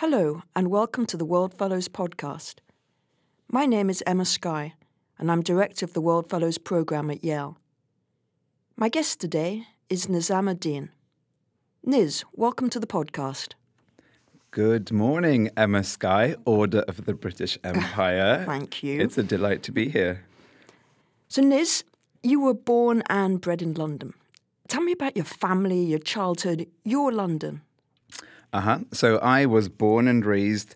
Hello, and welcome to the World Fellows podcast. My name is Emma Sky, and I'm director of the World Fellows program at Yale. My guest today is Nizam Uddin. Niz, welcome to the podcast. Good morning, Emma Sky, Order of the British Empire. Thank you. It's a delight to be here. So, Niz, you were born and bred in London. Tell me about your family, your childhood, your London. Uh huh. So I was born and raised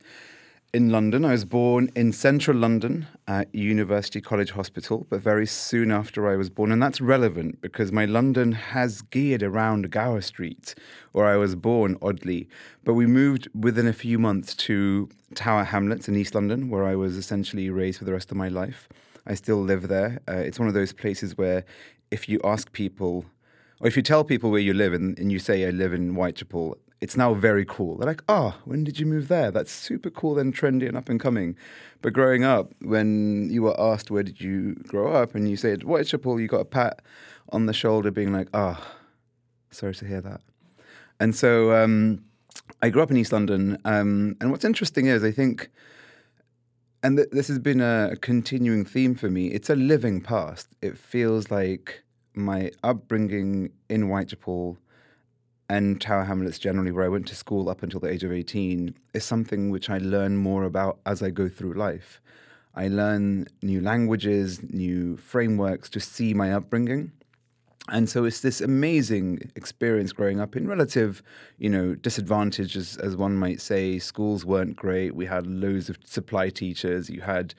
in London. I was born in central London at University College Hospital, but very soon after I was born. And that's relevant because my London has geared around Gower Street, where I was born, oddly. But we moved within a few months to Tower Hamlets in East London, where I was essentially raised for the rest of my life. I still live there. Uh, it's one of those places where if you ask people, or if you tell people where you live and, and you say, I live in Whitechapel, it's now very cool. They're like, oh, when did you move there? That's super cool and trendy and up and coming. But growing up, when you were asked where did you grow up, and you said Whitechapel, you got a pat on the shoulder, being like, oh, sorry to hear that. And so um, I grew up in East London. Um, and what's interesting is, I think, and th- this has been a continuing theme for me, it's a living past. It feels like my upbringing in Whitechapel and Tower Hamlets generally, where I went to school up until the age of 18, is something which I learn more about as I go through life. I learn new languages, new frameworks to see my upbringing. And so it's this amazing experience growing up in relative, you know, disadvantage, as, as one might say. Schools weren't great. We had loads of supply teachers. You had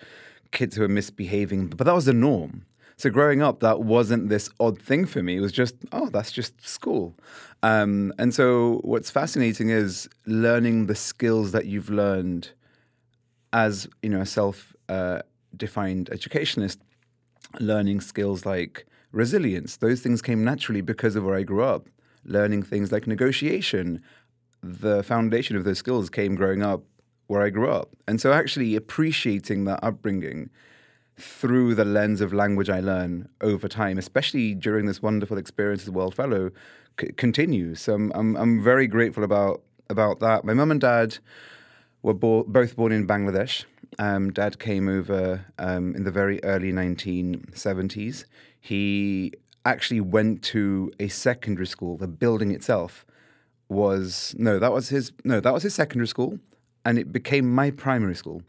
kids who were misbehaving, but that was the norm. So growing up, that wasn't this odd thing for me. It was just, oh, that's just school. Um, and so what's fascinating is learning the skills that you've learned as you know a self-defined uh, educationist, learning skills like resilience. Those things came naturally because of where I grew up. Learning things like negotiation. The foundation of those skills came growing up where I grew up. And so actually appreciating that upbringing through the lens of language I learn over time, especially during this wonderful experience as a World Fellow, c- continues. So I'm, I'm, I'm very grateful about about that. My mum and dad were bo- both born in Bangladesh. Um, dad came over um, in the very early 1970s. He actually went to a secondary school. The building itself was no, that was his no, that was his secondary school, and it became my primary school.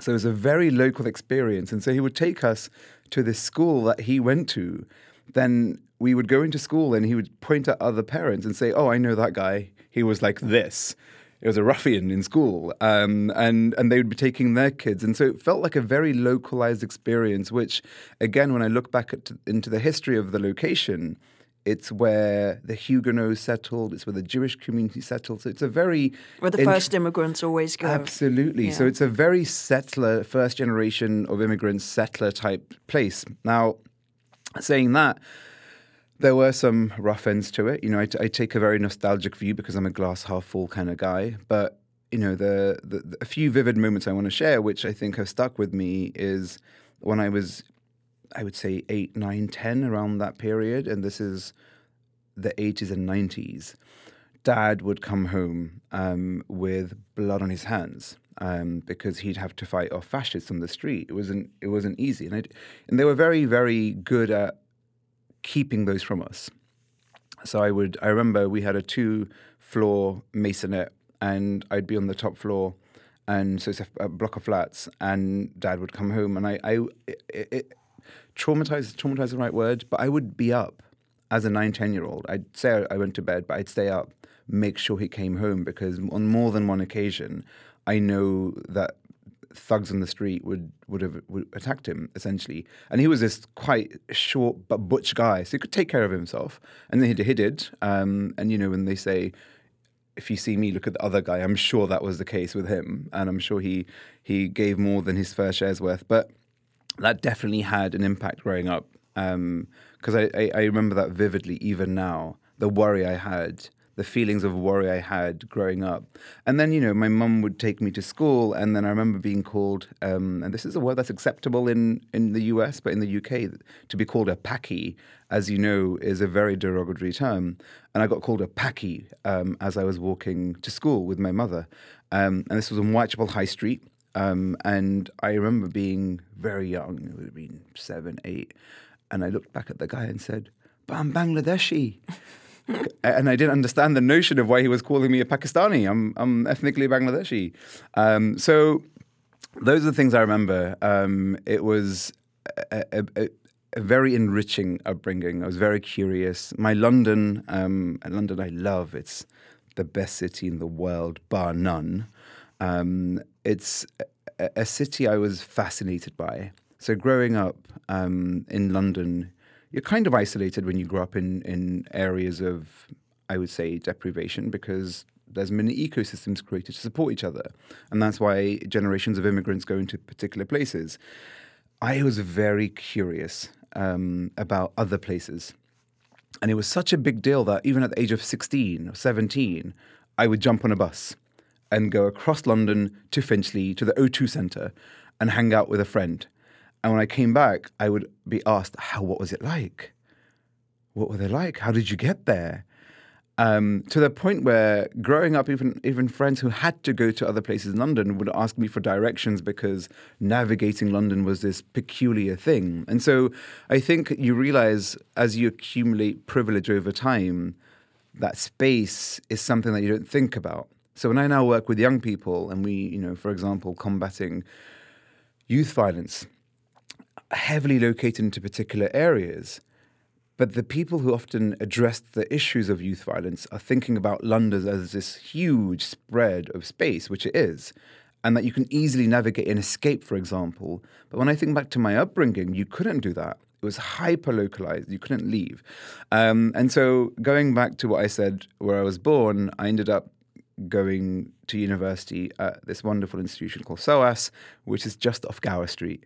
So it was a very local experience. And so he would take us to this school that he went to. Then we would go into school and he would point at other parents and say, Oh, I know that guy. He was like this. It was a ruffian in school. Um, and, and they would be taking their kids. And so it felt like a very localized experience, which, again, when I look back at, into the history of the location, it's where the Huguenots settled. It's where the Jewish community settled. So it's a very where the int- first immigrants always go. Absolutely. Yeah. So it's a very settler, first generation of immigrants, settler type place. Now, saying that, there were some rough ends to it. You know, I, t- I take a very nostalgic view because I'm a glass half full kind of guy. But you know, the, the, the a few vivid moments I want to share, which I think have stuck with me, is when I was I would say eight, nine, ten around that period, and this is the 80s and 90s. Dad would come home um, with blood on his hands um, because he'd have to fight off fascists on the street. It wasn't it wasn't easy, and it, and they were very very good at keeping those from us. So I would I remember we had a two floor masonette, and I'd be on the top floor and so it's a, block of flats and dad would come home and i, I it, traumatized, traumatized the right word, but I would be up as a nine, 10 year old. I'd say I went to bed, but I'd stay up, make sure he came home because on more than one occasion, I know that thugs on the street would would have would attacked him essentially, and he was this quite short but butch guy, so he could take care of himself. And then he, did. Um, and you know when they say, if you see me, look at the other guy. I'm sure that was the case with him, and I'm sure he he gave more than his fair share's worth. But that definitely had an impact growing up because um, I, I, I, remember that vividly even now the worry I had the feelings of worry I had growing up. And then, you know, my mum would take me to school, and then I remember being called, um, and this is a word that's acceptable in, in the US, but in the UK, to be called a packy, as you know, is a very derogatory term. And I got called a packy um, as I was walking to school with my mother. Um, and this was on Whitechapel High Street. Um, and I remember being very young, it would have been seven, eight. And I looked back at the guy and said, but I'm Bangladeshi. and I didn't understand the notion of why he was calling me a Pakistani. I'm, I'm ethnically Bangladeshi. Um, so those are the things I remember. Um, it was a, a, a, very enriching upbringing. I was very curious. My London, um, London I love. It's the best city in the world, bar none. Um, it's a, a, city I was fascinated by. So growing up um, in London, you're kind of isolated when you grow up in, in areas of, I would say, deprivation because there's many ecosystems created to support each other. And that's why generations of immigrants go into particular places. I was very curious um, about other places. And it was such a big deal that even at the age of 16 or 17, I would jump on a bus and go across London to Finchley to the O2 Centre and hang out with a friend. And when I came back, I would be asked, "How? What was it like? What were they like? How did you get there?" Um, to the point where growing up, even even friends who had to go to other places in London would ask me for directions because navigating London was this peculiar thing. And so I think you realize as you accumulate privilege over time, that space is something that you don't think about. So when I now work with young people, and we, you know, for example, combating youth violence heavily located into particular areas. But the people who often address the issues of youth violence are thinking about London as this huge spread of space, which it is, and that you can easily navigate and escape, for example. But when I think back to my upbringing, you couldn't do that. It was hyper localized. You couldn't leave. Um, and so, going back to what I said, where I was born, I ended up going to university at this wonderful institution called SOAS, which is just off Gower Street.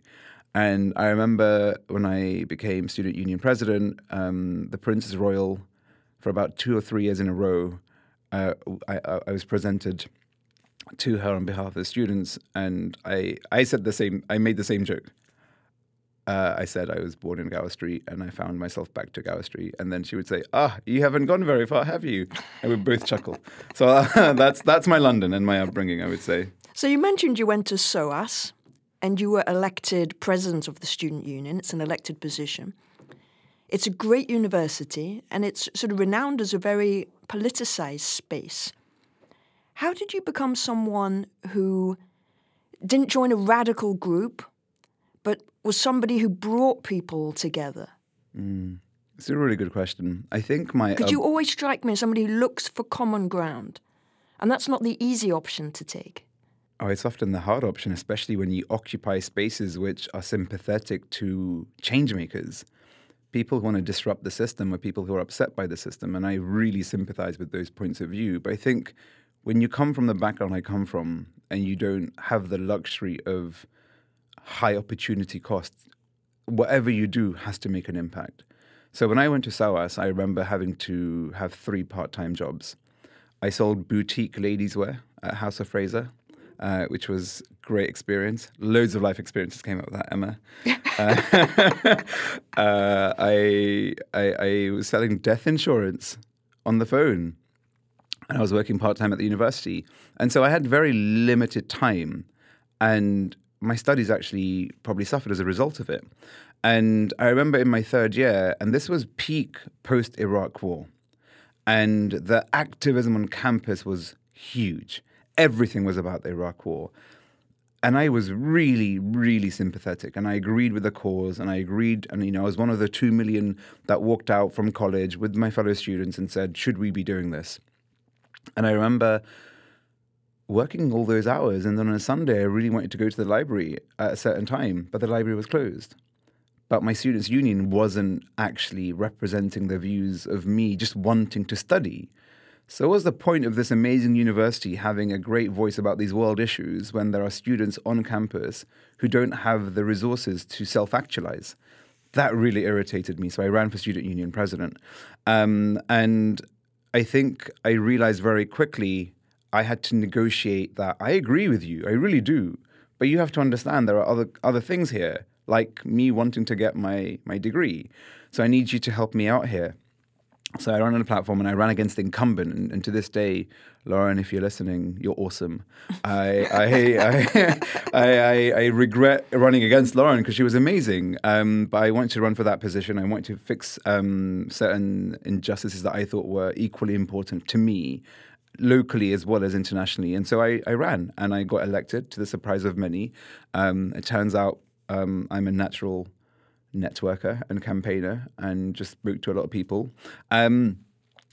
And I remember when I became student union president, um, the Princess Royal, for about two or three years in a row, uh, I, I, was presented to her on behalf of the students, and I, I said the same. I made the same joke. Uh, I said I was born in Gower Street, and I found myself back to Gower Street. And then she would say, "Ah, you haven't gone very far, have you?" And we both chuckle. So uh, that's that's my London and my upbringing, I would say. So you mentioned you went to SOAS and you were elected president of the student union. It's an elected position. It's a great university, and it's sort of renowned as a very politicized space. How did you become someone who didn't join a radical group, but was somebody who brought people together? Mm. It's a really good question. I think my. Because you always strike me as somebody who looks for common ground. And that's not the easy option to take. Oh, it's often the hard option, especially when you occupy spaces which are sympathetic to changemakers. People who want to disrupt the system or people who are upset by the system. And I really sympathize with those points of view. But I think when you come from the background I come from and you don't have the luxury of high opportunity costs, whatever you do has to make an impact. So when I went to SOAS, I remember having to have three part time jobs. I sold boutique ladies' wear at House of Fraser uh, which was great experience. Loads of life experiences came out of that, Emma. uh, uh, I, I, I was selling death insurance on the phone, and I was working part time at the university, and so I had very limited time, and my studies actually probably suffered as a result of it. And I remember in my third year, and this was peak post Iraq War, and the activism on campus was huge everything was about the Iraq War. And I was really, really sympathetic, and I agreed with the cause, and I agreed, and you know, I was one of the two million that walked out from college with my fellow students and said, "Should we be doing this?" And I remember working all those hours, and then on a Sunday, I really wanted to go to the library at a certain time, but the library was closed. But my students' union wasn't actually representing the views of me just wanting to study. So, what's the point of this amazing university having a great voice about these world issues when there are students on campus who don't have the resources to self actualize? That really irritated me. So, I ran for student union president. Um, and I think I realized very quickly I had to negotiate that. I agree with you, I really do, but you have to understand there are other other things here, like me wanting to get my my degree. So I need you to help me out here. So I ran on a platform and I ran against the incumbent. And, and to this day, Lauren, if you're listening, you're awesome. I, I, I, I, I, regret running against Lauren because she was amazing. Um, but I wanted to run for that position. I wanted to fix um, certain injustices that I thought were equally important to me locally as well as internationally. And so I, I, ran and I got elected to the surprise of many. Um, it turns out um, I'm a natural networker and campaigner and just spoke to a lot of people. Um,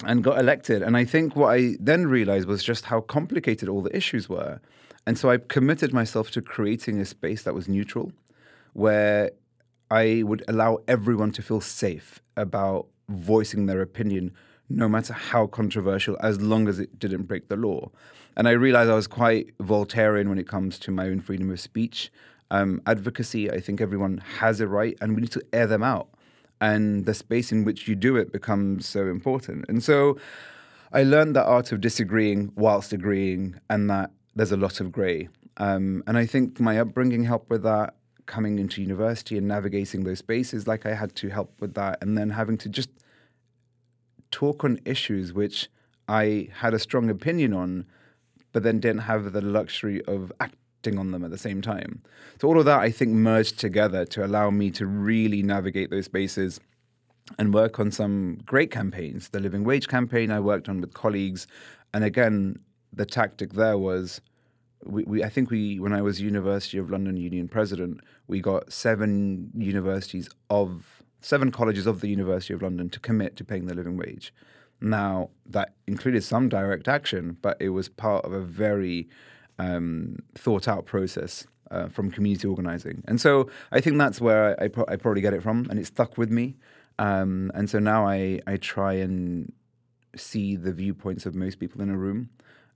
and got elected. And I think what I then realized was just how complicated all the issues were. And so I committed myself to creating a space that was neutral, where I would allow everyone to feel safe about voicing their opinion, no matter how controversial, as long as it didn't break the law. And I realized I was quite Voltairean when it comes to my own freedom of speech um, advocacy, I think everyone has a right, and we need to air them out. And the space in which you do it becomes so important. And so I learned the art of disagreeing whilst agreeing, and that there's a lot of grey. Um, and I think my upbringing helped with that. Coming into university and navigating those spaces, like I had to help with that, and then having to just talk on issues which I had a strong opinion on, but then didn't have the luxury of acting on them at the same time. So all of that I think merged together to allow me to really navigate those spaces and work on some great campaigns. The living wage campaign I worked on with colleagues, and again, the tactic there was. We, we, I think we, when I was University of London Union president, we got seven universities of seven colleges of the University of London to commit to paying the living wage. Now that included some direct action, but it was part of a very um, thought out process uh, from community organizing. And so I think that's where I, I, pro- I probably get it from, and it stuck with me. Um, and so now I, I try and see the viewpoints of most people in a room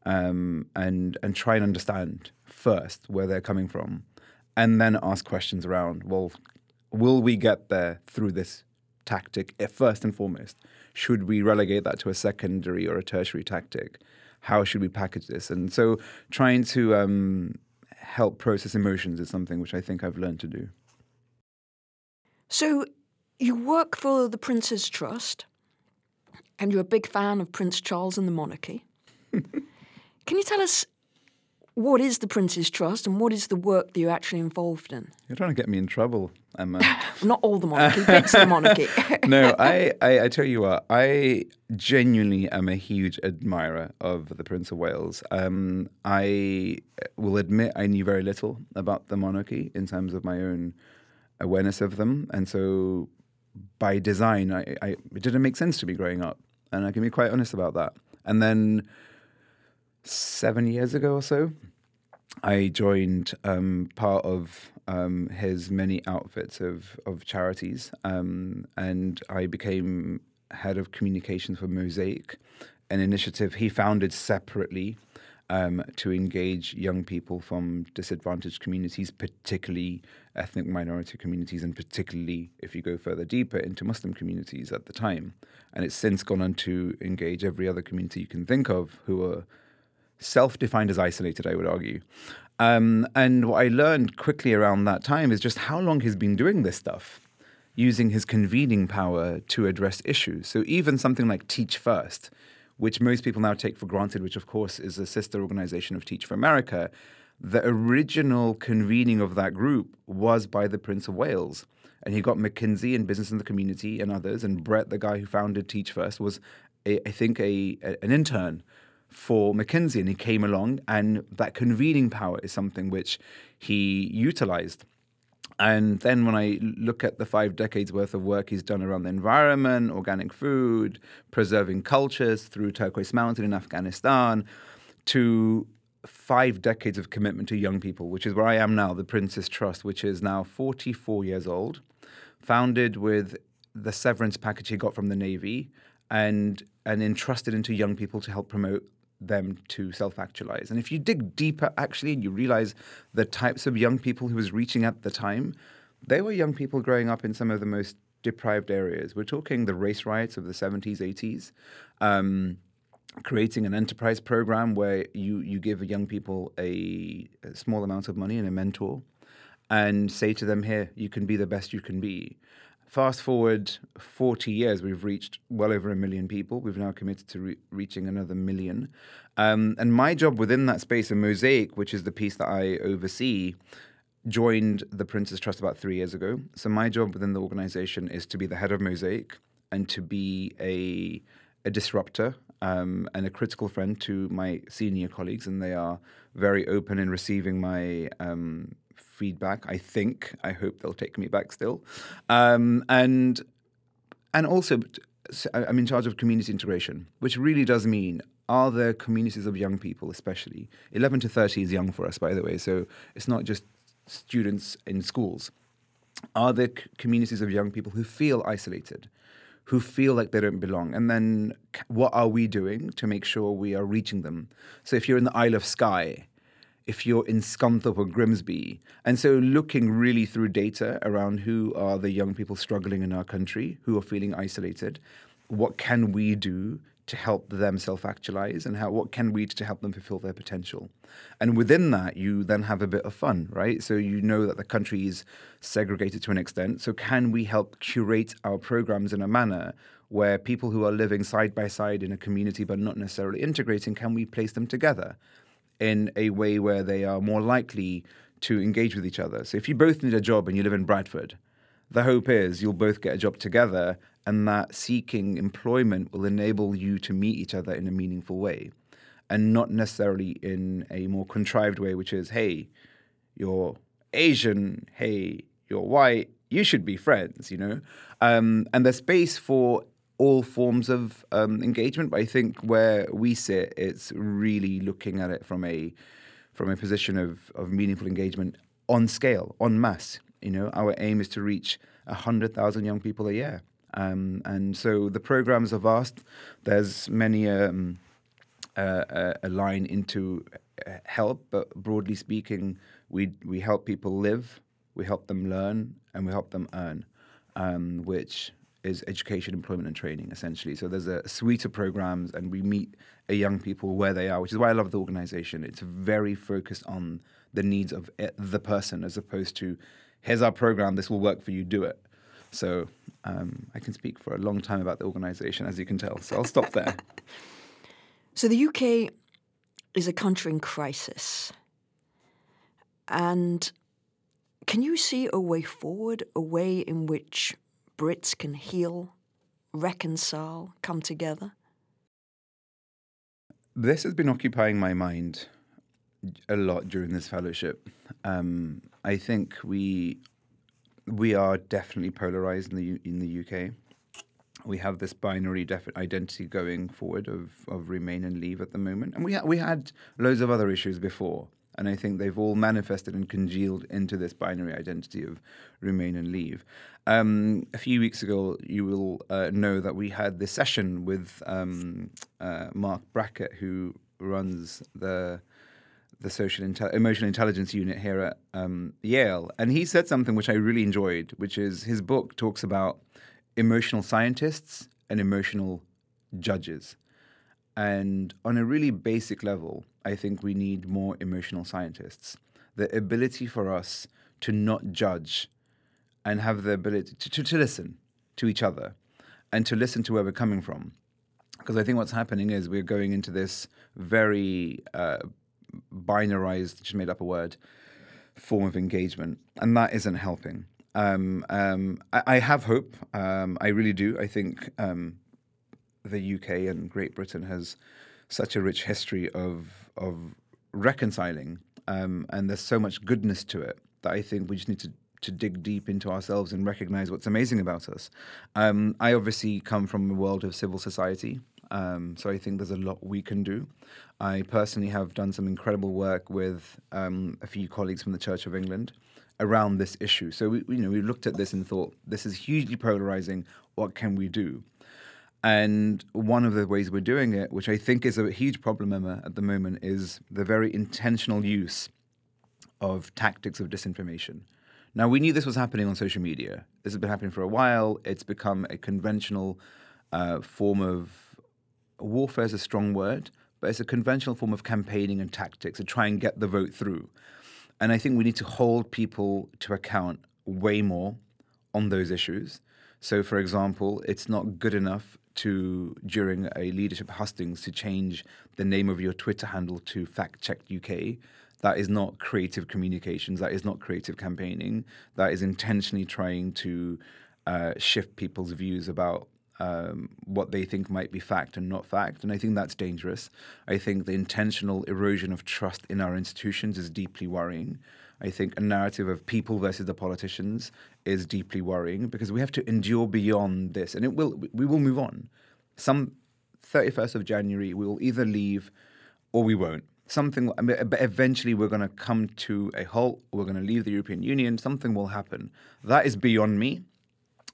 um, and, and try and understand first where they're coming from, and then ask questions around, well, will we get there through this tactic first and foremost? Should we relegate that to a secondary or a tertiary tactic? how should we package this? And so trying to um, help process emotions is something which I think I've learned to do. So you work for the Prince's Trust, and you're a big fan of Prince Charles and the monarchy. Can you tell us what is the Prince's Trust and what is the work that you're actually involved in? You're trying to get me in trouble, Emma. Not all the monarchy, bits of the monarchy. no, I, I, I, tell you what, I genuinely am a huge admirer of the Prince of Wales. Um, I will admit I knew very little about the monarchy in terms of my own awareness of them. And so by design, I, I, it didn't make sense to me growing up. And I can be quite honest about that. And then seven years ago or so, I joined um, part of um, his many outfits of of charities, um, and I became head of communications for Mosaic, an initiative he founded separately um, to engage young people from disadvantaged communities, particularly ethnic minority communities, and particularly if you go further deeper into Muslim communities at the time. And it's since gone on to engage every other community you can think of who are self defined as isolated, I would argue. Um, and what I learned quickly around that time is just how long he's been doing this stuff, using his convening power to address issues. So even something like Teach First, which most people now take for granted, which of course is a sister organization of Teach for America, the original convening of that group was by the Prince of Wales. And he got McKinsey and Business in the Community and others. And Brett, the guy who founded Teach First, was, a, I think, a, a an intern for McKinsey, and he came along, and that convening power is something which he utilized. And then when I look at the five decades worth of work he's done around the environment, organic food, preserving cultures through Turquoise Mountain in Afghanistan, to five decades of commitment to young people, which is where I am now, the Prince's Trust, which is now 44 years old, founded with the severance package he got from the Navy and and entrusted into young people to help promote them to self actualize. And if you dig deeper, actually, and you realize the types of young people he was reaching at the time, they were young people growing up in some of the most deprived areas. We're talking the race riots of the 70s, 80s. Um, creating an enterprise program where you, you give young people a, a small amount of money and a mentor and say to them, here, you can be the best you can be. Fast forward 40 years, we've reached well over a million people. We've now committed to re- reaching another million. Um, and my job within that space, in Mosaic, which is the piece that I oversee, joined the Prince's Trust about three years ago. So my job within the organization is to be the head of Mosaic and to be a, a disruptor um, and a critical friend to my senior colleagues, and they are very open in receiving my um, feedback. I think. I hope they'll take me back still, um, and and also I'm in charge of community integration, which really does mean are there communities of young people, especially 11 to 30 is young for us, by the way. So it's not just students in schools. Are there communities of young people who feel isolated? who feel like they don't belong. And then what are we doing to make sure we are reaching them? So if you're in the Isle of Skye, if you're in Scunthorpe or Grimsby. And so looking really through data around who are the young people struggling in our country, who are feeling isolated, what can we do to help them self-actualize and how what can we do to help them fulfill their potential? And within that you then have a bit of fun right? So you know that the country is segregated to an extent. So can we help curate our programs in a manner where people who are living side by side in a community but not necessarily integrating can we place them together in a way where they are more likely to engage with each other so if you both need a job and you live in bradford the hope is you'll both get a job together and that seeking employment will enable you to meet each other in a meaningful way and not necessarily in a more contrived way, which is, hey, you're Asian, hey, you're white, you should be friends, you know? Um, and there's space for all forms of um, engagement, but I think where we sit, it's really looking at it from a from a position of, of meaningful engagement on scale, on mass. You know, our aim is to reach 100,000 young people a year. Um, and so the programs are vast. There's many um, uh, a line into uh, help, but broadly speaking, we we help people live, we help them learn, and we help them earn, um, which is education, employment, and training essentially. So there's a suite of programs, and we meet young people where they are, which is why I love the organization. It's very focused on the needs of the person, as opposed to here's our program, this will work for you, do it. So um, I can speak for a long time about the organisation, as you can tell. So I'll stop there. so the UK is a country in crisis. And can you see a way forward, a way in which Brits can heal, reconcile, come together? This has been occupying my mind a lot during this fellowship. Um, I think we we are definitely polarized in the in the UK. We have this binary def- identity going forward of, of remain and leave at the moment, and we ha- we had loads of other issues before, and I think they've all manifested and congealed into this binary identity of remain and leave. Um, a few weeks ago, you will uh, know that we had this session with um, uh, Marc Brackett, who runs the the social inte- emotional intelligence unit here at um, Yale, and he said something which I really enjoyed, which is his book talks about emotional scientists and emotional judges. And on a really basic level, I think we need more emotional scientists. The ability for us to not judge and have the ability to, to, to listen to each other and to listen to where we're coming from. Because I think what's happening is we're going into this very uh, binarized, just made up a word, form of engagement, and that isn't helping. Um, um, I, I, have hope. Um, I really do. I think um, the UK and Great Britain has such a rich history of of reconciling, um, and there's so much goodness to it that I think we just need to to dig deep into ourselves and recognize what's amazing about us. Um, I obviously come from a world of civil society. Um, so I think there's a lot we can do. I personally have done some incredible work with um, a few colleagues from the Church of England around this issue. So we, you know, we looked at this and thought, this is hugely polarizing. What can we do? And one of the ways we're doing it, which I think is a huge problem, Emma, at the moment, is the very intentional use of tactics of disinformation. Now, we knew this was happening on social media. This has been happening for a while. It's become a conventional uh, form of warfare is a strong word, but it's a conventional form of campaigning and tactics to try and get the vote through. And I think we need to hold people to account way more on those issues. So, for example, it's not good enough to, during a leadership hustings, to change the name of your Twitter handle to Fact Check UK. That is not creative communications. That is not creative campaigning. That is intentionally trying to uh, shift people's views about um, what they think might be fact and not fact. And I think that's dangerous. I think the intentional erosion of trust in our institutions is deeply worrying. I think a narrative of people versus the politicians is deeply worrying because we have to endure beyond this, and it will. We will move on. Some 31st of January, we will either leave or we won't. Something, but eventually we're going to come to a halt. We're going to leave the European Union. Something will happen. That is beyond me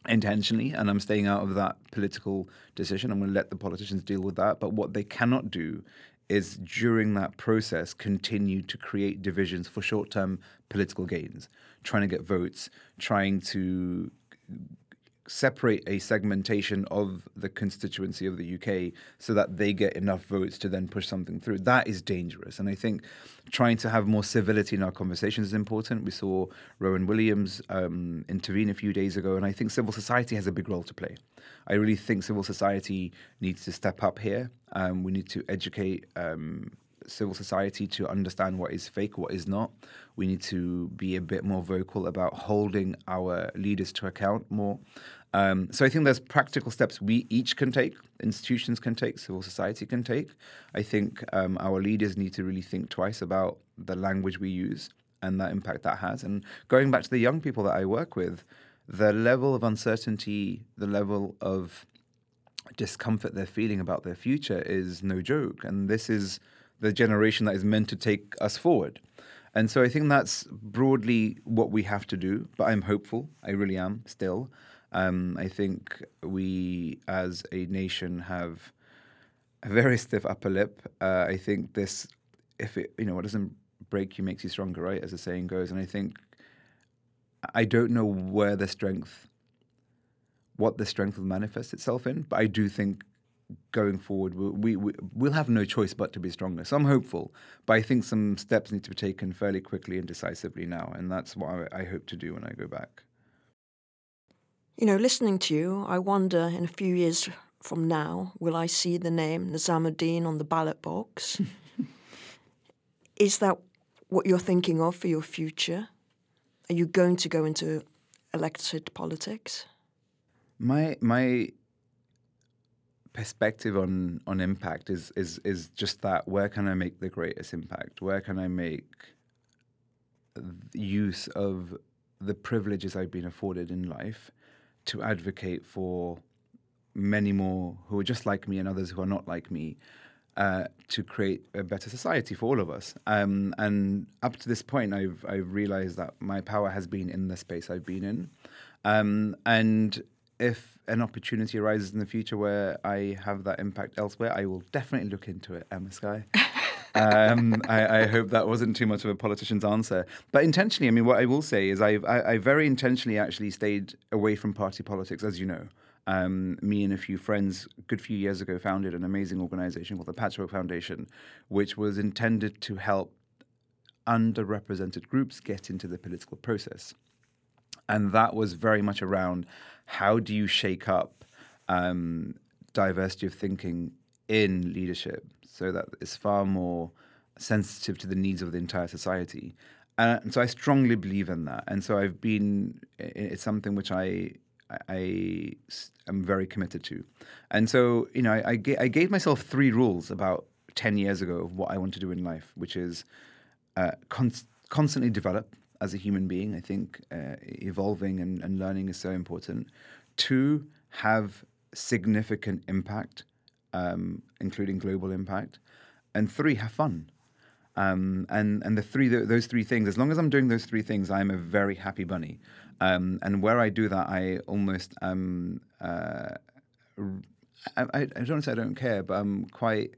intentionally, and I'm staying out of that political decision. I'm going to let the politicians deal with that. But what they cannot do is during that process continue to create divisions for short term political gains, trying to get votes, trying to separate a segmentation of the constituency of the UK so that they get enough votes to then push something through. That is dangerous. And I think trying to have more civility in our conversations is important. We saw Rowan Williams um, intervene a few days ago, and I think civil society has a big role to play. I really think civil society needs to step up here. Um, we need to educate um, civil society to understand what is fake, what is not. We need to be a bit more vocal about holding our leaders to account more. Um, so I think there's practical steps we each can take, institutions can take, civil society can take. I think um, our leaders need to really think twice about the language we use and that impact that has. And going back to the young people that I work with, the level of uncertainty, the level of discomfort they're feeling about their future is no joke. And this is the generation that is meant to take us forward. And so I think that's broadly what we have to do. But I'm hopeful. I really am still. Um, I think we as a nation have a very stiff upper lip. Uh, I think this, if it, you know, what doesn't break you makes you stronger, right? As the saying goes. And I think I don't know where the strength, what the strength will manifest itself in, but I do think going forward, we, we, we'll have no choice but to be stronger. So I'm hopeful, but I think some steps need to be taken fairly quickly and decisively now, and that's what I, I hope to do when I go back. You know, listening to you, I wonder in a few years from now, will I see the name Nizam Uddin on the ballot box? Is that what you're thinking of for your future? Are you going to go into elected politics? My my perspective on on impact is is is just that where can I make the greatest impact? Where can I make use of the privileges I've been afforded in life to advocate for many more who are just like me and others who are not like me uh, to create a better society for all of us. Um, and up to this point, I've I've realized that my power has been in the space I've been in, um, and if an opportunity arises in the future where I have that impact elsewhere, I will definitely look into it, Emma Sky. um, I, I, hope that wasn't too much of a politician's answer. But intentionally, I mean, what I will say is I've, I, I very intentionally actually stayed away from party politics, as you know. Um, me and a few friends, a good few years ago, founded an amazing organization called the Patchwork Foundation, which was intended to help underrepresented groups get into the political process. And that was very much around how do you shake up um, diversity of thinking in leadership so that it's far more sensitive to the needs of the entire society. And so I strongly believe in that. And so I've been, it's something which I, I am very committed to. And so, you know, I, I, I gave myself three rules about 10 years ago of what I want to do in life, which is uh, constantly develop as a human being. I think uh, evolving and, and learning is so important. Two, have significant impact, um, including global impact. And three, have fun. Um, and and the three those three things, as long as I'm doing those three things, I'm a very happy bunny. Um, and where I do that, I almost um, uh, I, I, don't say I don't care, but I'm quite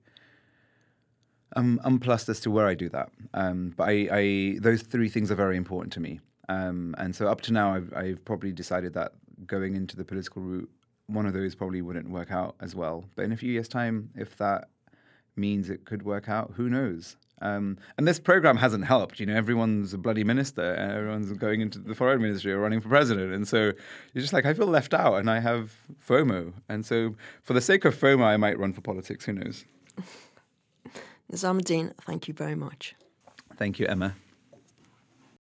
I'm unplussed as to where I do that. Um, but I, I, those three things are very important to me. Um, and so up to now, I've, I've, probably decided that going into the political route one of those probably wouldn't work out as well. But in a few years' time, if that means it could work out, who knows? Um, and this program hasn't helped. You know, everyone's a bloody minister, and everyone's going into the foreign ministry or running for president, and so you're just like, I feel left out, and I have FOMO. And so, for the sake of FOMO, I might run for politics. Who knows? Nizam Uddin, thank you very much. Thank you, Emma.